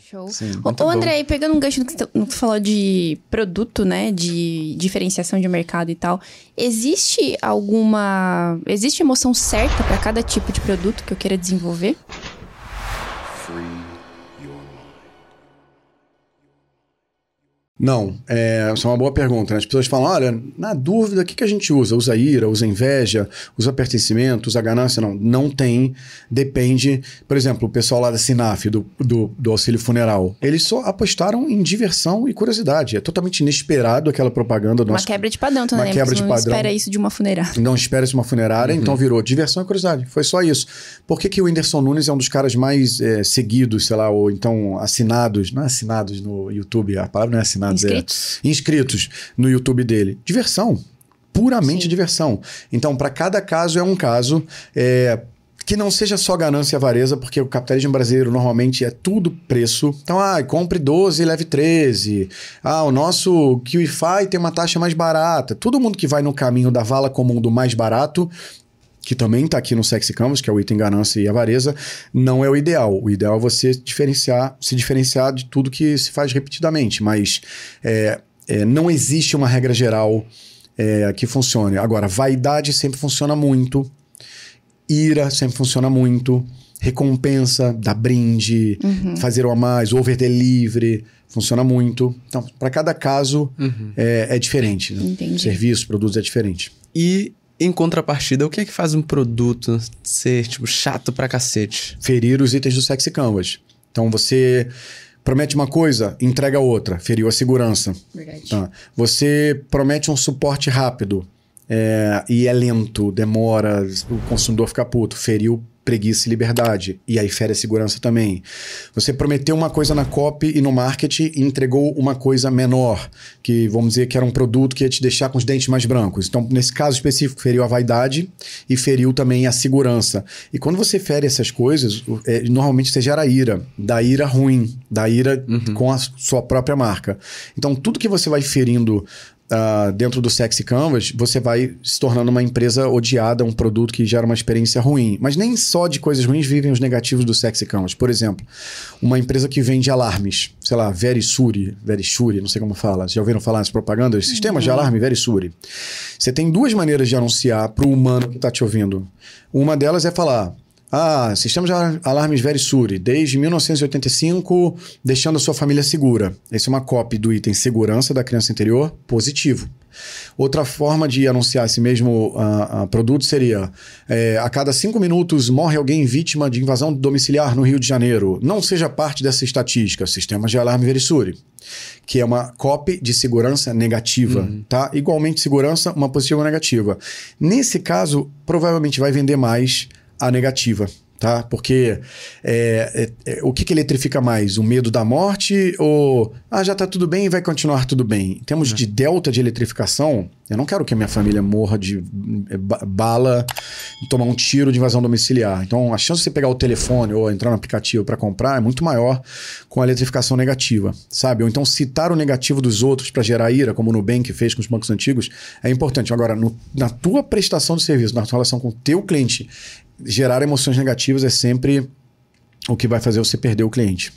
Show. Sim, Ô, André, pegando um gancho no que tu falou de produto, né? De diferenciação de mercado e tal. Existe alguma. Existe emoção certa para cada tipo de produto que eu queira desenvolver? Não, é, essa é uma boa pergunta. Né? As pessoas falam: olha, na dúvida, o que, que a gente usa? Usa ira, usa inveja, usa pertencimento, usa ganância? Não, não tem. Depende. Por exemplo, o pessoal lá da Sinaf, do, do, do auxílio funeral, eles só apostaram em diversão e curiosidade. É totalmente inesperado aquela propaganda. Uma quebra de padrão, tu uma né? quebra de não padrão. espera isso de uma funerária. Não espera isso de uma funerária, uhum. então virou diversão e curiosidade. Foi só isso. Por que, que o Whindersson Nunes é um dos caras mais é, seguidos, sei lá, ou então assinados? Não é assinados no YouTube, a palavra não é Inscritos? É, inscritos no YouTube dele. Diversão. Puramente Sim. diversão. Então, para cada caso é um caso. É, que não seja só ganância e avareza, porque o capitalismo brasileiro normalmente é tudo preço. Então, ah, compre 12 e leve 13. Ah, o nosso QIFI tem uma taxa mais barata. Todo mundo que vai no caminho da vala comum do mais barato que também está aqui no Sexy Canvas, que é o item ganância e avareza, não é o ideal. O ideal é você diferenciar, se diferenciar de tudo que se faz repetidamente, mas é, é, não existe uma regra geral é, que funcione. Agora, vaidade sempre funciona muito, ira sempre funciona muito, recompensa, dar brinde, uhum. fazer o a mais, over delivery, funciona muito. Então, para cada caso uhum. é, é, diferente. Né? Serviço, produtos é diferente. E em contrapartida, o que é que faz um produto ser, tipo, chato pra cacete? Ferir os itens do Sexy Canvas. Então você promete uma coisa, entrega outra. Feriu a segurança. Verdade. Tá. Você promete um suporte rápido é, e é lento, demora, o consumidor fica puto. Feriu preguiça e liberdade. E aí fere a segurança também. Você prometeu uma coisa na copy e no marketing e entregou uma coisa menor, que vamos dizer que era um produto que ia te deixar com os dentes mais brancos. Então, nesse caso específico, feriu a vaidade e feriu também a segurança. E quando você fere essas coisas, é, normalmente você gera ira, da ira ruim, da ira uhum. com a sua própria marca. Então, tudo que você vai ferindo uh, dentro do Sexy Canvas, você vai se tornando uma empresa odiada, um produto que gera uma experiência ruim. Mas nem só de coisas ruins vivem os negativos do Sexy Canvas. Por exemplo, uma empresa que vende alarmes, sei lá, Verisuri, Verisuri, não sei como fala. Já ouviram falar nessas propagandas? Sistemas de alarme Verisuri. Você tem duas maneiras de anunciar para o humano que está te ouvindo. Uma delas é falar: ah, sistema de alarmes Verisuri, desde 1985, deixando a sua família segura. Esse é uma cópia do item segurança da criança interior, positivo. Outra forma de anunciar esse mesmo uh, uh, produto seria: é, a cada cinco minutos morre alguém vítima de invasão domiciliar no Rio de Janeiro. Não seja parte dessa estatística. Sistemas de alarme Verisuri. Que é uma copy de segurança negativa, uhum. tá? Igualmente segurança, uma positiva ou negativa. Nesse caso, provavelmente vai vender mais a negativa, tá? Porque é, é, é, o que, que eletrifica mais? O medo da morte ou ah, já tá tudo bem e vai continuar tudo bem? Em termos uhum. de delta de eletrificação, eu não quero que a minha família morra de é, bala, tomar um tiro de invasão domiciliar. Então, a chance de você pegar o telefone ou entrar no aplicativo para comprar é muito maior com a eletrificação negativa, sabe? Ou então citar o negativo dos outros para gerar ira, como o Nubank fez com os bancos antigos, é importante. Agora, no, na tua prestação de serviço, na tua relação com o teu cliente, gerar emoções negativas é sempre o que vai fazer você perder o cliente.